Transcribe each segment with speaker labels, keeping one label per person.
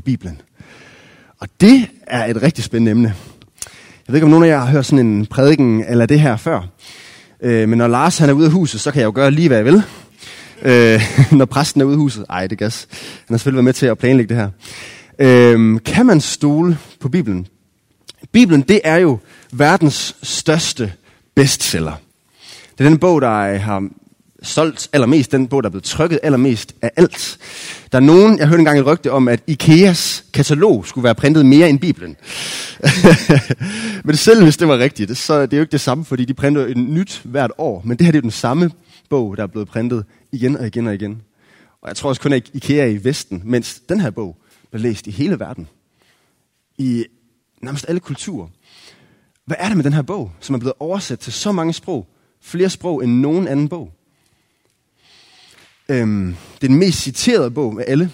Speaker 1: på Bibelen. Og det er et rigtig spændende emne. Jeg ved ikke, om nogen af jer har hørt sådan en prædiken eller det her før. Øh, men når Lars han er ude af huset, så kan jeg jo gøre lige, hvad jeg vil. Øh, når præsten er ude af huset. Ej, det gas. Han har selvfølgelig været med til at planlægge det her. Øh, kan man stole på Bibelen? Bibelen, det er jo verdens største bestseller. Det er den bog, der har solgt allermest, den bog, der er blevet trykket allermest af alt. Der er nogen, jeg hørte engang et rygte om, at Ikeas katalog skulle være printet mere end Bibelen. men selv hvis det var rigtigt, så det er jo ikke det samme, fordi de printer et nyt hvert år. Men det her det er jo den samme bog, der er blevet printet igen og igen og igen. Og jeg tror også kun, at Ikea er i Vesten, mens den her bog blev læst i hele verden. I nærmest alle kulturer. Hvad er det med den her bog, som er blevet oversat til så mange sprog? Flere sprog end nogen anden bog. Øhm, det er den mest citerede bog med alle.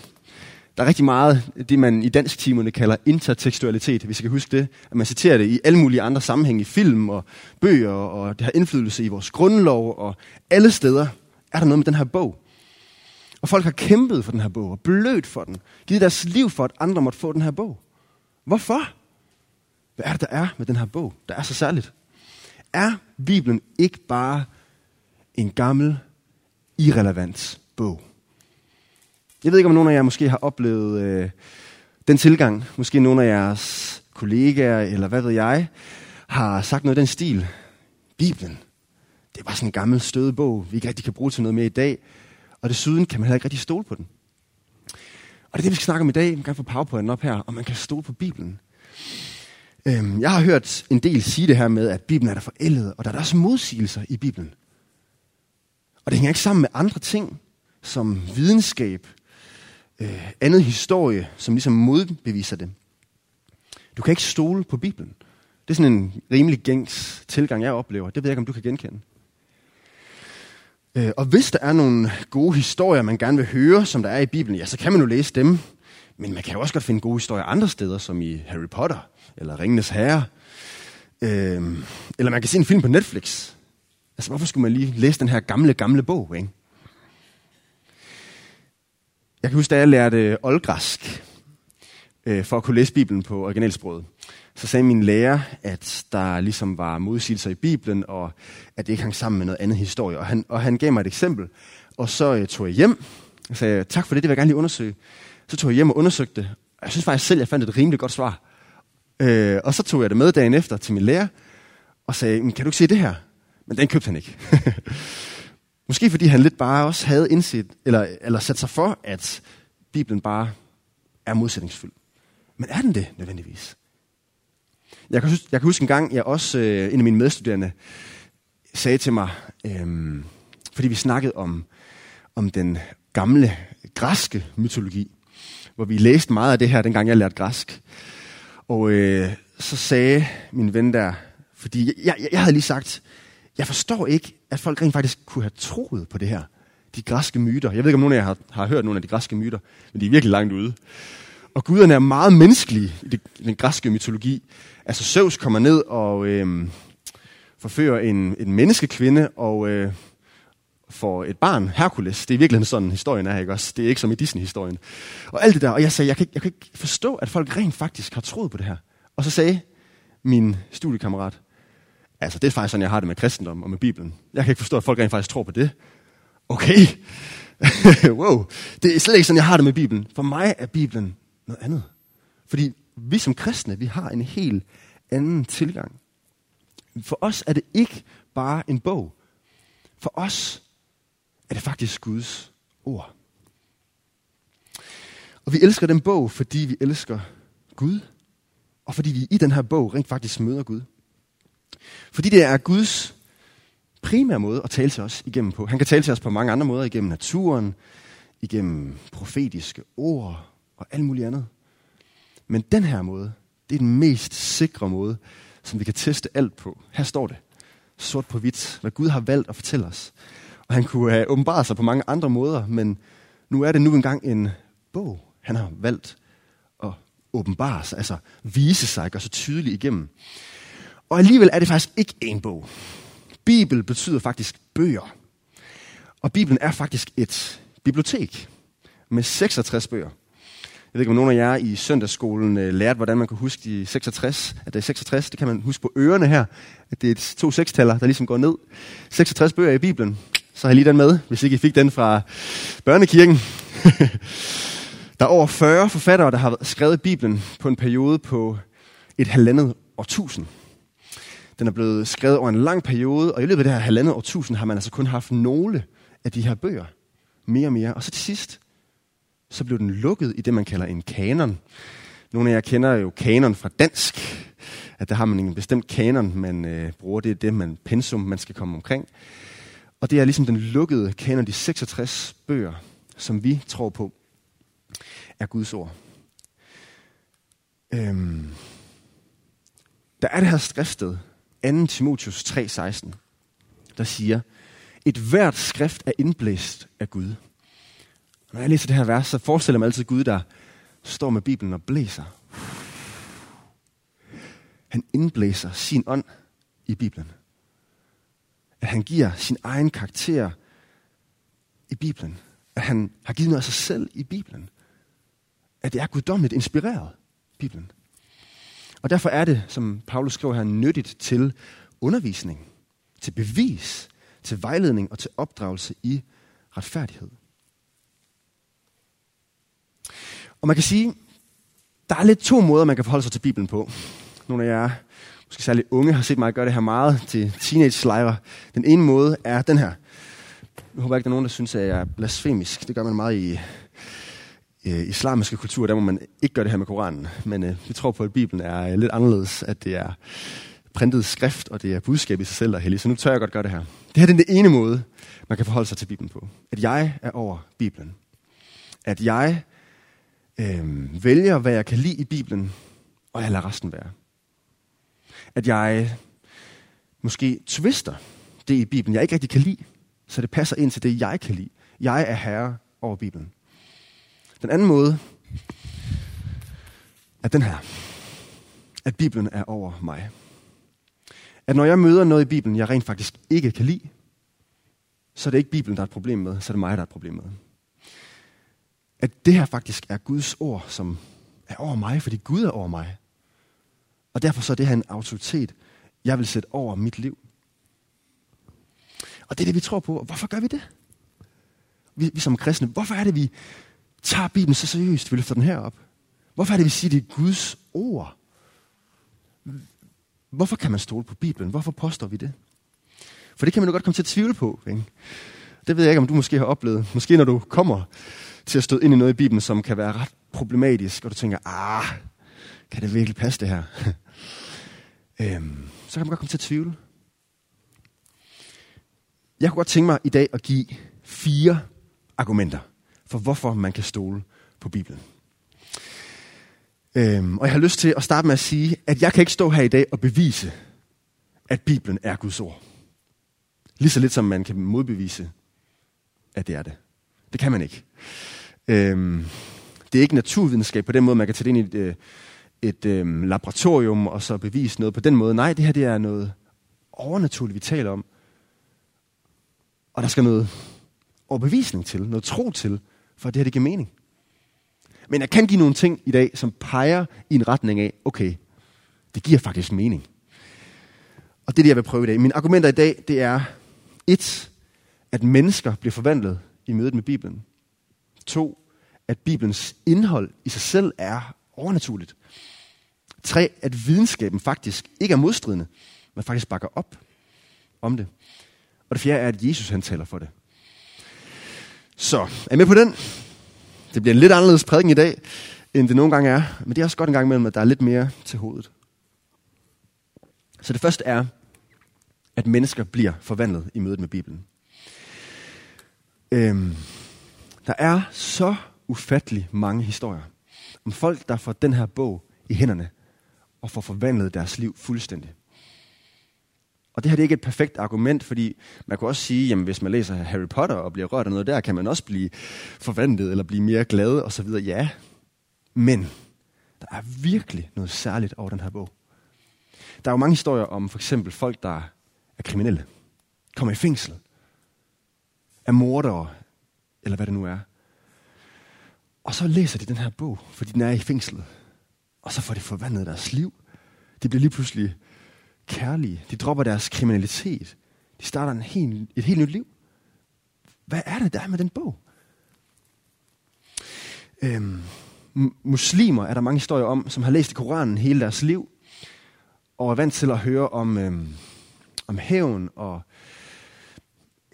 Speaker 1: Der er rigtig meget, det man i dansktimerne kalder intertekstualitet, hvis jeg kan huske det. At man citerer det i alle mulige andre sammenhænge, i film og bøger, og det har indflydelse i vores grundlov, og alle steder er der noget med den her bog. Og folk har kæmpet for den her bog, og blødt for den. Givet deres liv for, at andre måtte få den her bog. Hvorfor? Hvad er det, der er med den her bog, der er så særligt? Er Bibelen ikke bare en gammel, irrelevant bog? Jeg ved ikke, om nogen af jer måske har oplevet øh, den tilgang. Måske nogle af jeres kollegaer, eller hvad ved jeg, har sagt noget i den stil. Bibelen, det er bare sådan en gammel støde bog, vi ikke rigtig kan bruge til noget mere i dag. Og desuden kan man heller ikke rigtig stole på den. Og det er det, vi skal snakke om i dag. Man kan få powerpointen op her, og man kan stole på Bibelen. Øhm, jeg har hørt en del sige det her med, at Bibelen er der forældet, og der er der også modsigelser i Bibelen. Og det hænger ikke sammen med andre ting, som videnskab, øh, andet historie, som ligesom modbeviser det. Du kan ikke stole på Bibelen. Det er sådan en rimelig gængs tilgang, jeg oplever. Det ved jeg ikke, om du kan genkende. Øh, og hvis der er nogle gode historier, man gerne vil høre, som der er i Bibelen, ja, så kan man jo læse dem. Men man kan jo også godt finde gode historier andre steder, som i Harry Potter, eller Ringenes Herre. Øh, eller man kan se en film på Netflix. Altså, hvorfor skulle man lige læse den her gamle, gamle bog, ikke? Jeg kan huske, da jeg lærte oldgræsk, øh, for at kunne læse Bibelen på originalsproget, så sagde min lærer, at der ligesom var modsigelser i Bibelen, og at det ikke hang sammen med noget andet historie. Og han, og han gav mig et eksempel, og så øh, tog jeg hjem, og sagde, tak for det, det vil jeg gerne lige undersøge. Så tog jeg hjem og undersøgte det. Og jeg synes faktisk selv, jeg fandt et rimelig godt svar. Øh, og så tog jeg det med dagen efter til min lærer, og sagde, kan du ikke se det her? Men den købte han ikke. Måske fordi han lidt bare også havde indset, eller, eller sat sig for, at Bibelen bare er modsætningsfyldt. Men er den det nødvendigvis? Jeg kan, huske, jeg kan huske en gang, jeg også, øh, en af mine medstuderende, sagde til mig, øh, fordi vi snakkede om, om den gamle græske mytologi, hvor vi læste meget af det her, dengang jeg lærte græsk. Og øh, så sagde min ven der, fordi jeg, jeg, jeg havde lige sagt, jeg forstår ikke, at folk rent faktisk kunne have troet på det her. De græske myter. Jeg ved ikke, om nogen af jer har, har hørt nogle af de græske myter, men de er virkelig langt ude. Og guderne er meget menneskelige i, det, i den græske mytologi. Altså Zeus kommer ned og øh, forfører en, en menneskekvinde og øh, får et barn, Herkules. Det er virkelig sådan, historien er, ikke også? Det er ikke som i Disney-historien. Og alt det der. Og jeg sagde, jeg kan, jeg kan ikke forstå, at folk rent faktisk har troet på det her. Og så sagde min studiekammerat, Altså, det er faktisk sådan, jeg har det med kristendom og med Bibelen. Jeg kan ikke forstå, at folk rent faktisk tror på det. Okay. wow. Det er slet ikke sådan, jeg har det med Bibelen. For mig er Bibelen noget andet. Fordi vi som kristne, vi har en helt anden tilgang. For os er det ikke bare en bog. For os er det faktisk Guds ord. Og vi elsker den bog, fordi vi elsker Gud. Og fordi vi i den her bog rent faktisk møder Gud. Fordi det er Guds primære måde at tale til os igennem på. Han kan tale til os på mange andre måder, igennem naturen, igennem profetiske ord og alt muligt andet. Men den her måde, det er den mest sikre måde, som vi kan teste alt på. Her står det, sort på hvidt, hvad Gud har valgt at fortælle os. Og han kunne have åbenbart sig på mange andre måder, men nu er det nu engang en bog, han har valgt at åbenbare sig, altså vise sig, gøre så tydeligt igennem. Og alligevel er det faktisk ikke en bog. Bibel betyder faktisk bøger. Og Bibelen er faktisk et bibliotek med 66 bøger. ved ikke, om nogen af jer i søndagsskolen øh, lærte, hvordan man kan huske de 66. At det er 66, det kan man huske på ørerne her. At det er to sekstaller, der ligesom går ned. 66 bøger i Bibelen. Så har jeg lige den med, hvis ikke I fik den fra børnekirken. der er over 40 forfattere, der har skrevet Bibelen på en periode på et halvandet årtusind. Den er blevet skrevet over en lang periode, og i løbet af det her halvandet årtusind har man altså kun haft nogle af de her bøger. Mere og mere. Og så til sidst, så blev den lukket i det, man kalder en kanon. Nogle af jer kender jo kanon fra dansk, at der har man en bestemt kanon, man øh, bruger. Det er det, man pensum, man skal komme omkring. Og det er ligesom den lukkede kanon, de 66 bøger, som vi tror på, er Guds ord. Øhm, der er det her skriftsted, 2. Timotius 3:16, der siger, et hvert skrift er indblæst af Gud. Når jeg læser det her vers, så forestiller jeg mig altid Gud, der står med Bibelen og blæser. Han indblæser sin ånd i Bibelen. At han giver sin egen karakter i Bibelen. At han har givet noget af sig selv i Bibelen. At det er guddommeligt inspireret, Bibelen. Og derfor er det, som Paulus skriver her, nyttigt til undervisning, til bevis, til vejledning og til opdragelse i retfærdighed. Og man kan sige, der er lidt to måder, man kan forholde sig til Bibelen på. Nogle af jer, måske særligt unge, har set mig gøre det her meget til teenage-lejre. Den ene måde er den her. Jeg håber ikke, der er nogen, der synes, at jeg er blasfemisk. Det gør man meget i øh, islamiske kultur, Der må man ikke gøre det her med Koranen. Men øh, vi tror på, at Bibelen er øh, lidt anderledes. At det er printet skrift, og det er budskab i sig selv, der er heldig. Så nu tør jeg godt gøre det her. Det her er den ene måde, man kan forholde sig til Bibelen på. At jeg er over Bibelen. At jeg øh, vælger, hvad jeg kan lide i Bibelen, og jeg lader resten være. At jeg måske twister det i Bibelen, jeg ikke rigtig kan lide, så det passer ind til det, jeg kan lide. Jeg er herre over Bibelen. Den anden måde er den her. At Bibelen er over mig. At når jeg møder noget i Bibelen, jeg rent faktisk ikke kan lide, så er det ikke Bibelen, der er et problem med, så er det mig, der er et problem med at det her faktisk er Guds ord, som er over mig, fordi Gud er over mig. Og derfor så er det her en autoritet, jeg vil sætte over mit liv. Og det er det, vi tror på. Og hvorfor gør vi det? Vi, vi som kristne, hvorfor er det, vi tager Bibelen så seriøst, vi løfter den her op? Hvorfor er det, vi siger, det er Guds ord? Hvorfor kan man stole på Bibelen? Hvorfor påstår vi det? For det kan man jo godt komme til at tvivle på. Ikke? Det ved jeg ikke, om du måske har oplevet. Måske når du kommer til at støde ind i noget i Bibelen, som kan være ret problematisk, og du tænker, ah, kan det virkelig passe det her? øhm, så kan man godt komme til at tvivle. Jeg kunne godt tænke mig i dag at give fire argumenter for, hvorfor man kan stole på Bibelen. Øhm, og jeg har lyst til at starte med at sige, at jeg kan ikke stå her i dag og bevise, at Bibelen er Guds ord. Lige så lidt som man kan modbevise, at det er det. Det kan man ikke. Øhm, det er ikke naturvidenskab på den måde, man kan tage det ind i et, øh, et øhm, laboratorium og så bevise noget på den måde. Nej, det her det er noget overnaturligt, vi taler om. Og der skal noget overbevisning til, noget tro til, for at det her det giver mening. Men jeg kan give nogle ting i dag, som peger i en retning af, okay, det giver faktisk mening. Og det er det, jeg vil prøve i dag. Mine argumenter i dag, det er et, at mennesker bliver forvandlet i mødet med Bibelen. To, at Bibelens indhold i sig selv er overnaturligt. Tre, at videnskaben faktisk ikke er modstridende, men faktisk bakker op om det. Og det fjerde er, at Jesus han taler for det. Så, er I med på den? Det bliver en lidt anderledes prædiken i dag, end det nogle gange er. Men det er også godt en gang imellem, at der er lidt mere til hovedet. Så det første er, at mennesker bliver forvandlet i mødet med Bibelen. Øhm, der er så ufattelig mange historier om folk, der får den her bog i hænderne og får forvandlet deres liv fuldstændig. Og det her det er ikke et perfekt argument, fordi man kan også sige, at hvis man læser Harry Potter og bliver rørt af noget der, kan man også blive forvandlet eller blive mere glad og så videre. Ja, men der er virkelig noget særligt over den her bog. Der er jo mange historier om for eksempel folk, der er kriminelle, kommer i fængsel, er mordere, eller hvad det nu er. Og så læser de den her bog, fordi den er i fængslet. Og så får de forvandlet deres liv. De bliver lige pludselig kærlige. De dropper deres kriminalitet. De starter en helt, et helt nyt liv. Hvad er det, der er med den bog? Øhm, muslimer er der mange historier om, som har læst i Koranen hele deres liv, og er vant til at høre om, øhm, om hævn og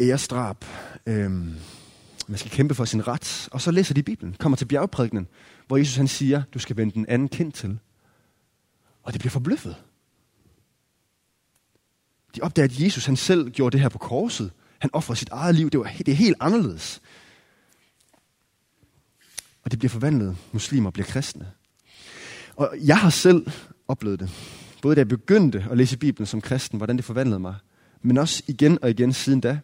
Speaker 1: æresdrab. Øhm, man skal kæmpe for sin ret. Og så læser de Bibelen, kommer til bjergprædikenen, hvor Jesus han siger, du skal vende den anden kind til. Og det bliver forbløffet. De opdager, at Jesus han selv gjorde det her på korset. Han offrede sit eget liv. Det, var, det er helt anderledes. Og det bliver forvandlet. Muslimer bliver kristne. Og jeg har selv oplevet det. Både da jeg begyndte at læse Bibelen som kristen, hvordan det forvandlede mig. Men også igen og igen siden da.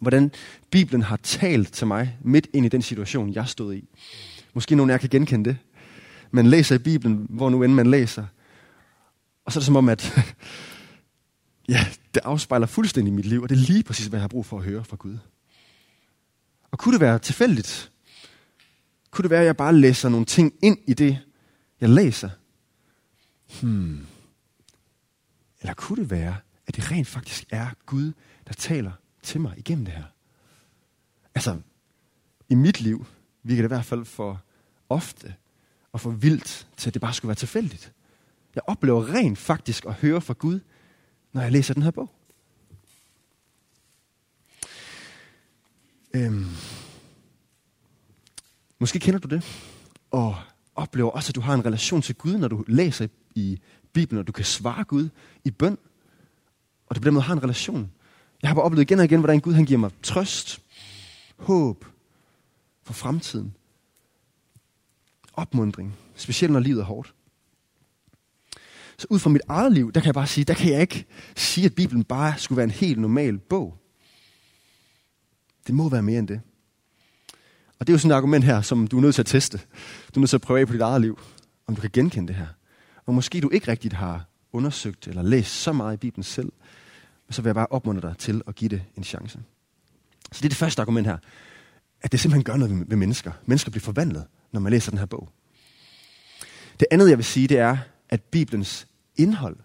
Speaker 1: Hvordan Bibelen har talt til mig midt ind i den situation, jeg stod i. Måske nogen af jer kan genkende det. Man læser i Bibelen, hvor nu end man læser. Og så er det som om, at ja, det afspejler fuldstændig mit liv, og det er lige præcis, hvad jeg har brug for at høre fra Gud. Og kunne det være tilfældigt? Kunne det være, at jeg bare læser nogle ting ind i det, jeg læser? Hmm. Eller kunne det være, at det rent faktisk er Gud, der taler til mig igennem det her? Altså, i mit liv virker det i hvert fald for ofte og for vildt til, at det bare skulle være tilfældigt. Jeg oplever rent faktisk at høre fra Gud, når jeg læser den her bog. Øhm. Måske kender du det, og oplever også, at du har en relation til Gud, når du læser i Bibelen, og du kan svare Gud i bøn, og du på den måde har en relation. Jeg har bare oplevet igen og igen, hvordan Gud han giver mig trøst, håb for fremtiden, opmundring, specielt når livet er hårdt. Så ud fra mit eget liv, der kan jeg bare sige, der kan jeg ikke sige, at Bibelen bare skulle være en helt normal bog. Det må være mere end det. Og det er jo sådan et argument her, som du er nødt til at teste. Du er nødt til at prøve af på dit eget liv, om du kan genkende det her. Og måske du ikke rigtigt har undersøgt eller læst så meget i Bibelen selv, så vil jeg bare opmuntre dig til at give det en chance. Så det er det første argument her, at det simpelthen gør noget ved mennesker. Mennesker bliver forvandlet, når man læser den her bog. Det andet, jeg vil sige, det er, at Bibelens indhold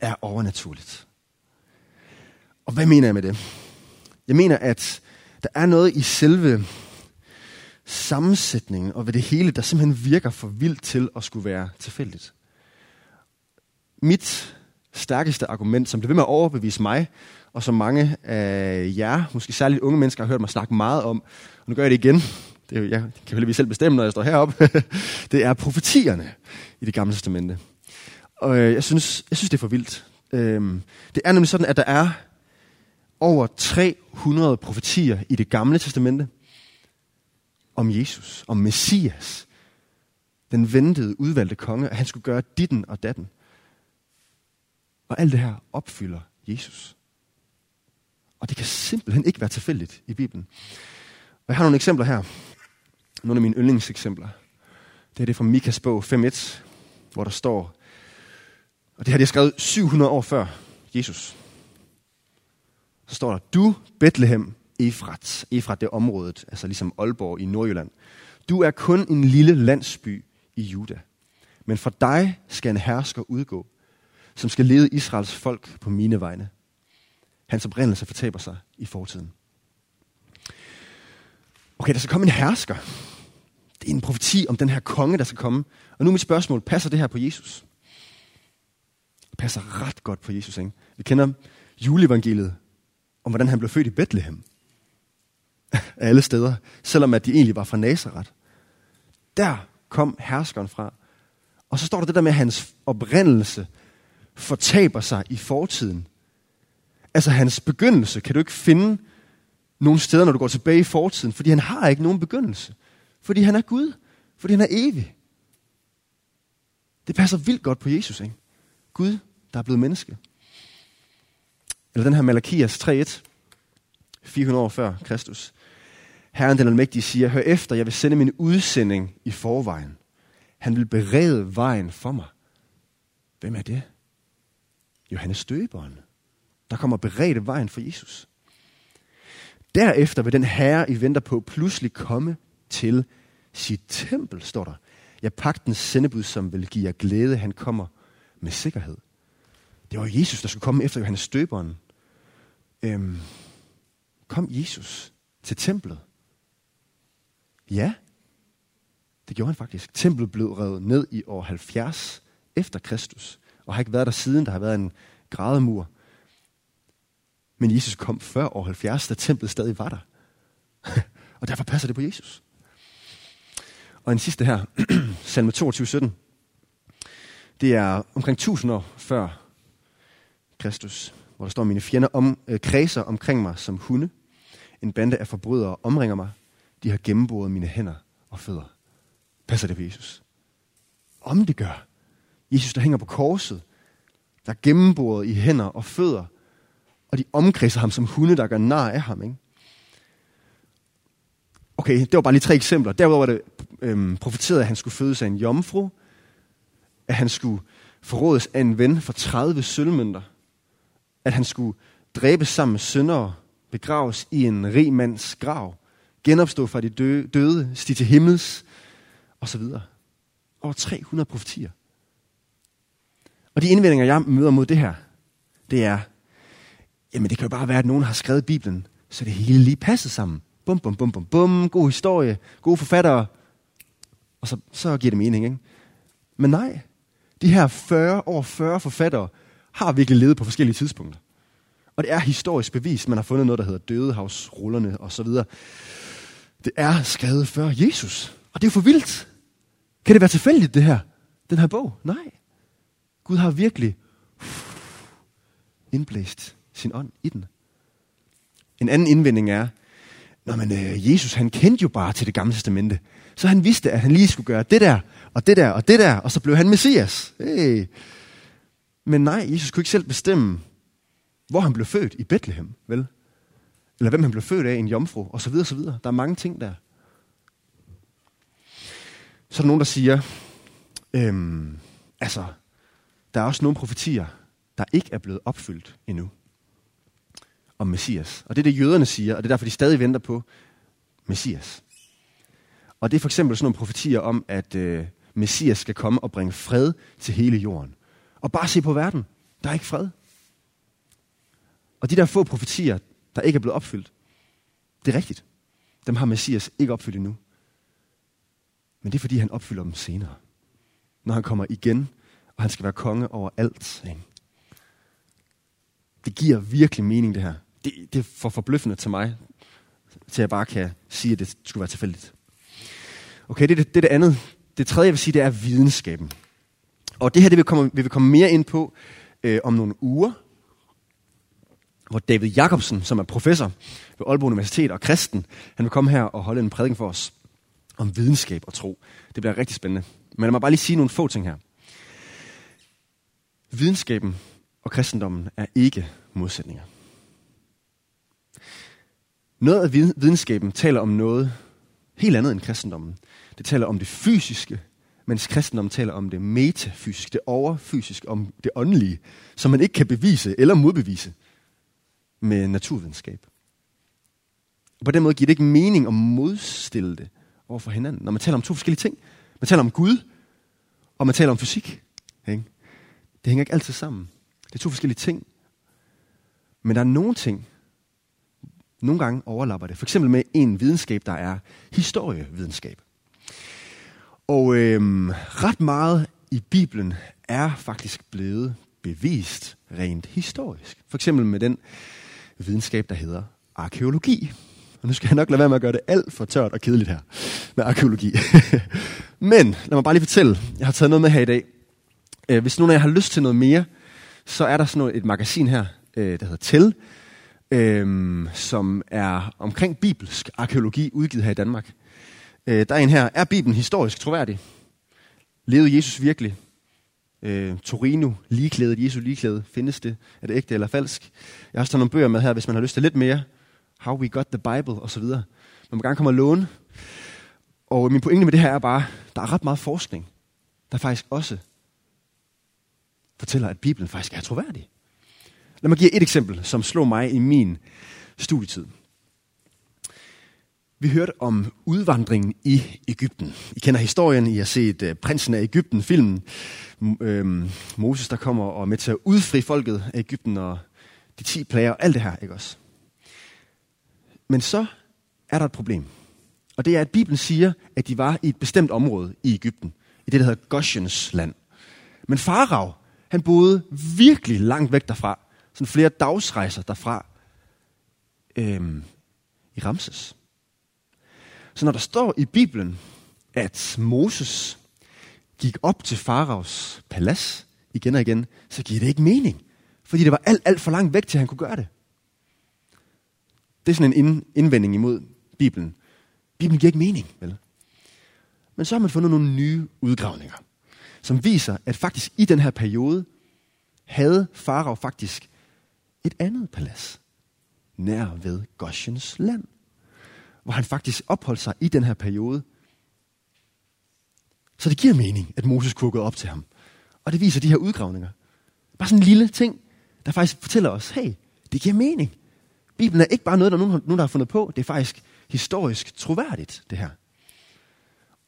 Speaker 1: er overnaturligt. Og hvad mener jeg med det? Jeg mener, at der er noget i selve sammensætningen og ved det hele, der simpelthen virker for vildt til at skulle være tilfældigt. Mit stærkeste argument, som det ved med at overbevise mig, og som mange af jer, måske særligt unge mennesker, har hørt mig snakke meget om, og nu gør jeg det igen, det er, jeg kan heldigvis selv bestemme, når jeg står heroppe, det er profetierne i det gamle testamente. Og øh, jeg synes, jeg synes det er for vildt. Øhm, det er nemlig sådan, at der er over 300 profetier i det gamle testamente om Jesus, om Messias, den ventede, udvalgte konge, at han skulle gøre ditten og datten. Og alt det her opfylder Jesus. Og det kan simpelthen ikke være tilfældigt i Bibelen. Og jeg har nogle eksempler her. Nogle af mine yndlingseksempler. Det er det fra Mikas bog 5.1, hvor der står, og det har de skrevet 700 år før Jesus. Så står der, du Bethlehem, Efrat. Efrat det er området, altså ligesom Aalborg i Nordjylland. Du er kun en lille landsby i Juda. Men for dig skal en hersker udgå, som skal lede Israels folk på mine vegne. Hans oprindelse fortaber sig i fortiden. Okay, der skal komme en hersker. Det er en profeti om den her konge, der skal komme. Og nu er mit spørgsmål, passer det her på Jesus? Det passer ret godt på Jesus, ikke? Vi kender juleevangeliet om, hvordan han blev født i Bethlehem. Af alle steder. Selvom at de egentlig var fra Nazareth. Der kom herskeren fra. Og så står der det der med, at hans oprindelse fortaber sig i fortiden. Altså hans begyndelse kan du ikke finde nogle steder, når du går tilbage i fortiden, fordi han har ikke nogen begyndelse. Fordi han er Gud. Fordi han er evig. Det passer vildt godt på Jesus, ikke? Gud, der er blevet menneske. Eller den her Malakias 3.1, 400 år før Kristus. Herren den almægtige siger, hør efter, jeg vil sende min udsending i forvejen. Han vil berede vejen for mig. Hvem er det? Johannes Støberen, der kommer berede vejen for Jesus. Derefter vil den herre, I venter på, pludselig komme til sit tempel, står der. Ja, pagtens sendebud, som vil give jer glæde, han kommer med sikkerhed. Det var Jesus, der skulle komme efter Johannes støberen. Øhm, kom Jesus til templet? Ja, det gjorde han faktisk. Templet blev revet ned i år 70 efter Kristus, og har ikke været der siden. Der har været en grædemur. Men Jesus kom før år 70, da templet stadig var der. og derfor passer det på Jesus. Og en sidste her, salme 22, 17. Det er omkring 1000 år før Kristus, hvor der står, mine fjender om, øh, kredser omkring mig som hunde. En bande af forbrydere omringer mig. De har gennemboret mine hænder og fødder. Passer det på Jesus? Om det gør. Jesus, der hænger på korset, der er gennemboret i hænder og fødder, og de omkredser ham som hunde, der gør nar af ham. Ikke? Okay, det var bare lige tre eksempler. Derudover var det øhm, profeteret, at han skulle fødes af en jomfru, at han skulle forrådes af en ven for 30 sølvmønter, at han skulle dræbes sammen med syndere, begraves i en rig mands grav, genopstå fra de døde, døde stige til himmels, og så videre. Over 300 profetier. Og de indvendinger, jeg møder mod det her, det er, jamen det kan jo bare være, at nogen har skrevet Bibelen, så det hele lige passer sammen. Bum, bum, bum, bum, bum, god historie, gode forfattere, og så, så giver det mening, ikke? Men nej, de her 40, over 40 forfattere har virkelig levet på forskellige tidspunkter. Og det er historisk bevis. Man har fundet noget, der hedder dødehavsrullerne og så videre. Det er skrevet før Jesus. Og det er jo for vildt. Kan det være tilfældigt, det her? Den her bog? Nej. Gud har virkelig indblæst sin ånd i den. En anden indvending er, når man, øh, Jesus han kendte jo bare til det gamle testamente. Så han vidste, at han lige skulle gøre det der, og det der, og det der, og så blev han messias. Hey. Men nej, Jesus kunne ikke selv bestemme, hvor han blev født i Bethlehem, vel? Eller hvem han blev født af, en jomfru, og så videre, så videre. Der er mange ting der. Så er der nogen, der siger, øhm, altså, der er også nogle profetier, der ikke er blevet opfyldt endnu om Messias. Og det er det, jøderne siger, og det er derfor, de stadig venter på Messias. Og det er for eksempel sådan nogle profetier om, at øh, Messias skal komme og bringe fred til hele jorden. Og bare se på verden. Der er ikke fred. Og de der få profetier, der ikke er blevet opfyldt, det er rigtigt. Dem har Messias ikke opfyldt endnu. Men det er, fordi han opfylder dem senere. Når han kommer igen, og han skal være konge over alt. Ikke? Det giver virkelig mening, det her. Det, det er for forbløffende til mig, til jeg bare kan sige, at det skulle være tilfældigt. Okay, det er det, det, er det andet. Det tredje, jeg vil sige, det er videnskaben. Og det her det vil, komme, vil vi komme mere ind på øh, om nogle uger, hvor David Jacobsen, som er professor ved Aalborg Universitet og kristen, han vil komme her og holde en prædiken for os om videnskab og tro. Det bliver rigtig spændende. Men lad mig bare lige sige nogle få ting her. Videnskaben og kristendommen er ikke modsætninger. Noget af videnskaben taler om noget helt andet end kristendommen. Det taler om det fysiske, mens kristendommen taler om det metafysiske, det overfysiske, om det åndelige, som man ikke kan bevise eller modbevise med naturvidenskab. Og på den måde giver det ikke mening at modstille det over for hinanden, når man taler om to forskellige ting. Man taler om Gud, og man taler om fysik. Ikke? Det hænger ikke altid sammen. Det er to forskellige ting. Men der er nogle ting, nogle gange overlapper det. For eksempel med en videnskab, der er historievidenskab. Og øhm, ret meget i Bibelen er faktisk blevet bevist rent historisk. For eksempel med den videnskab, der hedder arkeologi. Og nu skal jeg nok lade være med at gøre det alt for tørt og kedeligt her med arkeologi. Men lad mig bare lige fortælle, jeg har taget noget med her i dag. Øh, hvis nogen af jer har lyst til noget mere, så er der sådan noget, et magasin her, øh, der hedder Tell, øhm, som er omkring bibelsk arkeologi, udgivet her i Danmark. Øh, der er en her, er Bibelen historisk troværdig? Levede Jesus virkelig? Øh, Torino, ligeklædet, Jesu ligeklæde, findes det? Er det ægte eller falsk? Jeg har også taget nogle bøger med her, hvis man har lyst til lidt mere. How we got the Bible, og så videre. Man må gerne komme og låne. Og min pointe med det her er bare, der er ret meget forskning, der faktisk også fortæller, at Bibelen faktisk er troværdig. Lad mig give et eksempel, som slog mig i min studietid. Vi hørte om udvandringen i Ægypten. I kender historien, I har set uh, Prinsen af Ægypten, filmen. Øhm, Moses, der kommer og er med til at udfri folket af Ægypten og de ti plager og alt det her, ikke også? Men så er der et problem. Og det er, at Bibelen siger, at de var i et bestemt område i Ægypten. I det, der hedder Goshens land. Men Farag, han boede virkelig langt væk derfra. Sådan flere dagsrejser derfra. Øhm, I Ramses. Så når der står i Bibelen, at Moses gik op til Faraos palads igen og igen, så giver det ikke mening. Fordi det var alt, alt for langt væk til, at han kunne gøre det. Det er sådan en indvending imod Bibelen. Bibelen giver ikke mening, vel? Men så har man fundet nogle nye udgravninger, som viser, at faktisk i den her periode havde Farao faktisk et andet palads nær ved Goshens land hvor han faktisk opholdt sig i den her periode. Så det giver mening, at Moses kunne gå op til ham. Og det viser de her udgravninger. Bare sådan en lille ting, der faktisk fortæller os, hey, det giver mening. Bibelen er ikke bare noget, der nogen, nogen der har fundet på. Det er faktisk historisk troværdigt, det her.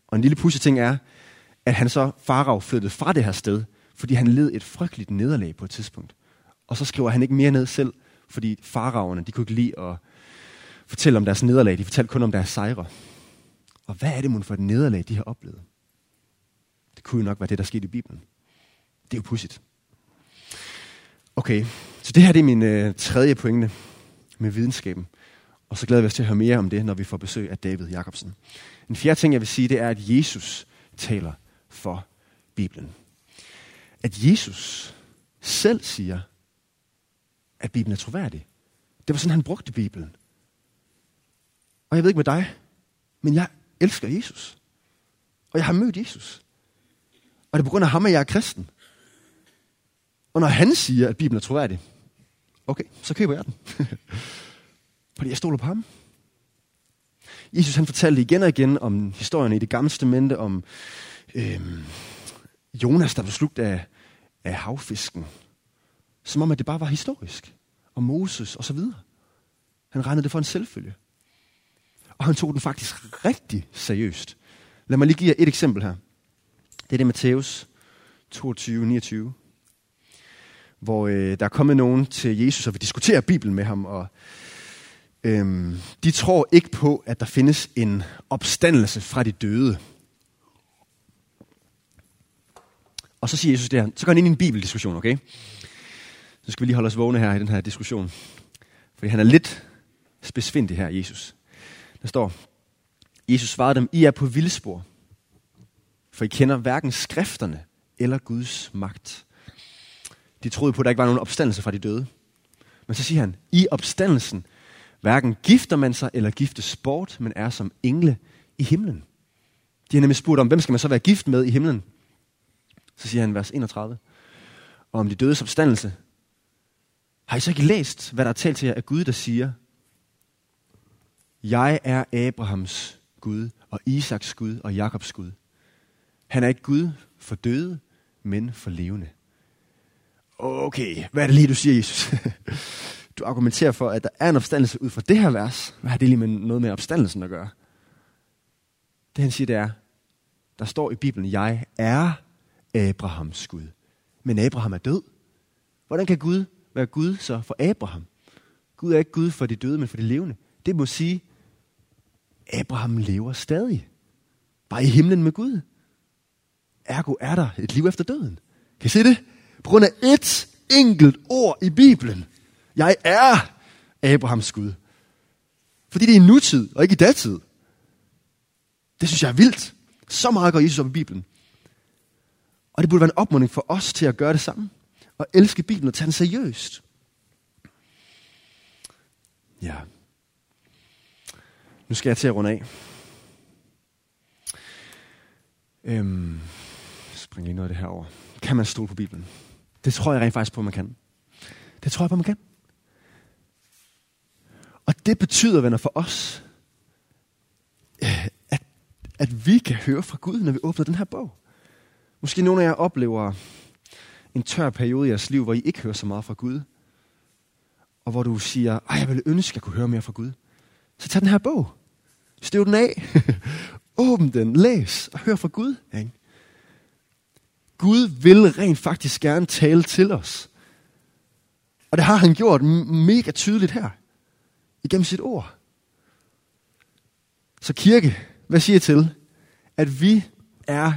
Speaker 1: Og en lille pudsig ting er, at han så, Farag, flyttede fra det her sted, fordi han led et frygteligt nederlag på et tidspunkt. Og så skriver han ikke mere ned selv, fordi faraverne, de kunne ikke lide at fortælle om deres nederlag. De fortalte kun om deres sejre. Og hvad er det mon for et nederlag, de har oplevet? Det kunne jo nok være det, der skete i Bibelen. Det er jo pudsigt. Okay, så det her det er min øh, tredje pointe med videnskaben. Og så glæder vi os til at høre mere om det, når vi får besøg af David Jacobsen. En fjerde ting, jeg vil sige, det er, at Jesus taler for Bibelen. At Jesus selv siger, at Bibelen er troværdig. Det var sådan, han brugte Bibelen. Og jeg ved ikke med dig, men jeg elsker Jesus. Og jeg har mødt Jesus. Og det er på grund af ham, at jeg er kristen. Og når han siger, at Bibelen er troværdig, okay, så køber jeg den. Fordi jeg stoler på ham. Jesus han fortalte igen og igen om historierne i det gamle testamente, om øhm, Jonas, der blev slugt af, af havfisken. Som om, at det bare var historisk. Og Moses og så videre. Han regnede det for en selvfølge. Og han tog den faktisk rigtig seriøst. Lad mig lige give jer et eksempel her. Det er det Matthæus 22, 29. Hvor øh, der er kommet nogen til Jesus og vil diskutere Bibelen med ham. Og øhm, de tror ikke på, at der findes en opstandelse fra de døde. Og så siger Jesus det her. Så går han ind i en bibeldiskussion, okay? Så skal vi lige holde os vågne her i den her diskussion. Fordi han er lidt besvindig her, Jesus. Der står, Jesus svarede dem, I er på vildspor, for I kender hverken skrifterne eller Guds magt. De troede på, at der ikke var nogen opstandelse fra de døde. Men så siger han, i opstandelsen hverken gifter man sig eller giftes bort, men er som engle i himlen. De har nemlig spurgt om, hvem skal man så være gift med i himlen? Så siger han vers 31. Og om de dødes opstandelse. Har I så ikke læst, hvad der er talt til jer af Gud, der siger, jeg er Abrahams Gud, og Isaks Gud, og Jakobs Gud. Han er ikke Gud for døde, men for levende. Okay, hvad er det lige, du siger, Jesus? Du argumenterer for, at der er en opstandelse ud fra det her vers. Hvad har det lige med noget med opstandelsen at gøre? Det han siger, det er, der står i Bibelen, jeg er Abrahams Gud. Men Abraham er død. Hvordan kan Gud være Gud så for Abraham? Gud er ikke Gud for de døde, men for de levende. Det må sige, Abraham lever stadig. Bare i himlen med Gud. Ergo er der et liv efter døden. Kan I se det? På grund af et enkelt ord i Bibelen. Jeg er Abrahams Gud. Fordi det er i nutid, og ikke i datid. Det synes jeg er vildt. Så meget går Jesus op i Bibelen. Og det burde være en opmuntring for os til at gøre det samme at elske Bibelen og tage den seriøst. Ja. Nu skal jeg til at runde af. Øhm, spring lige noget af det her over. Kan man stole på Bibelen? Det tror jeg rent faktisk på, man kan. Det tror jeg på, man kan. Og det betyder, venner, for os, øh, at, at vi kan høre fra Gud, når vi åbner den her bog. Måske nogle af jer oplever en tør periode i jeres liv, hvor I ikke hører så meget fra Gud. Og hvor du siger, at jeg ville ønske, at jeg kunne høre mere fra Gud. Så tag den her bog. Støv den af. Åbn den. Læs og hør fra Gud. Ikke? Gud vil rent faktisk gerne tale til os. Og det har han gjort mega tydeligt her. Igennem sit ord. Så kirke, hvad siger I til, at vi er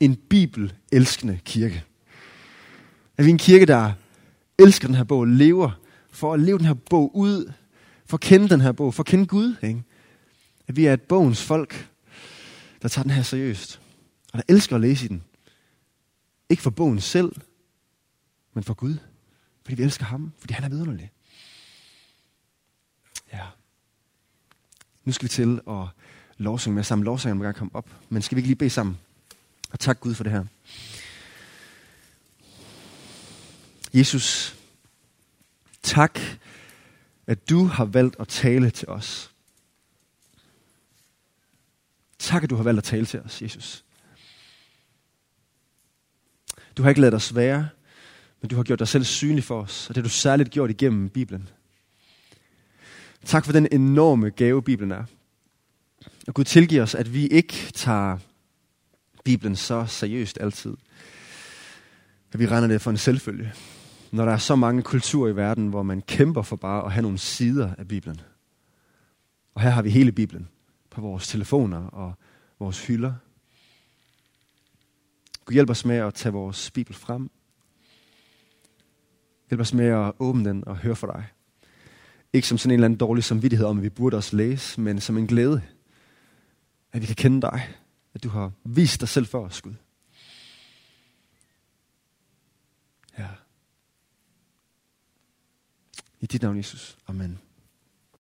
Speaker 1: en bibelelskende kirke? Er vi en kirke, der elsker den her bog, lever for at leve den her bog ud, for at kende den her bog, for at kende Gud? Ikke? At vi er et bogens folk, der tager den her seriøst, og der elsker at læse i den. Ikke for bogen selv, men for Gud. Fordi vi elsker ham, fordi han er vidunderlig. Ja. Nu skal vi til at lovsynge med sammen. Lovsyngen må gerne komme op. Men skal vi ikke lige bede sammen? Og tak Gud for det her. Jesus, tak, at du har valgt at tale til os. Tak, at du har valgt at tale til os, Jesus. Du har ikke lavet os være, men du har gjort dig selv synlig for os, og det har du særligt gjort igennem Bibelen. Tak for den enorme gave, Bibelen er. Og Gud tilgiver os, at vi ikke tager Bibelen så seriøst altid. At vi regner det for en selvfølge. Når der er så mange kulturer i verden, hvor man kæmper for bare at have nogle sider af Bibelen. Og her har vi hele Bibelen på vores telefoner og vores hylder. Gud hjælp os med at tage vores Bibel frem. Hjælp os med at åbne den og høre for dig. Ikke som sådan en eller anden dårlig samvittighed om, at vi burde også læse, men som en glæde. At vi kan kende dig. At du har vist dig selv for os, Gud. I dit navn, Jesus. Amen.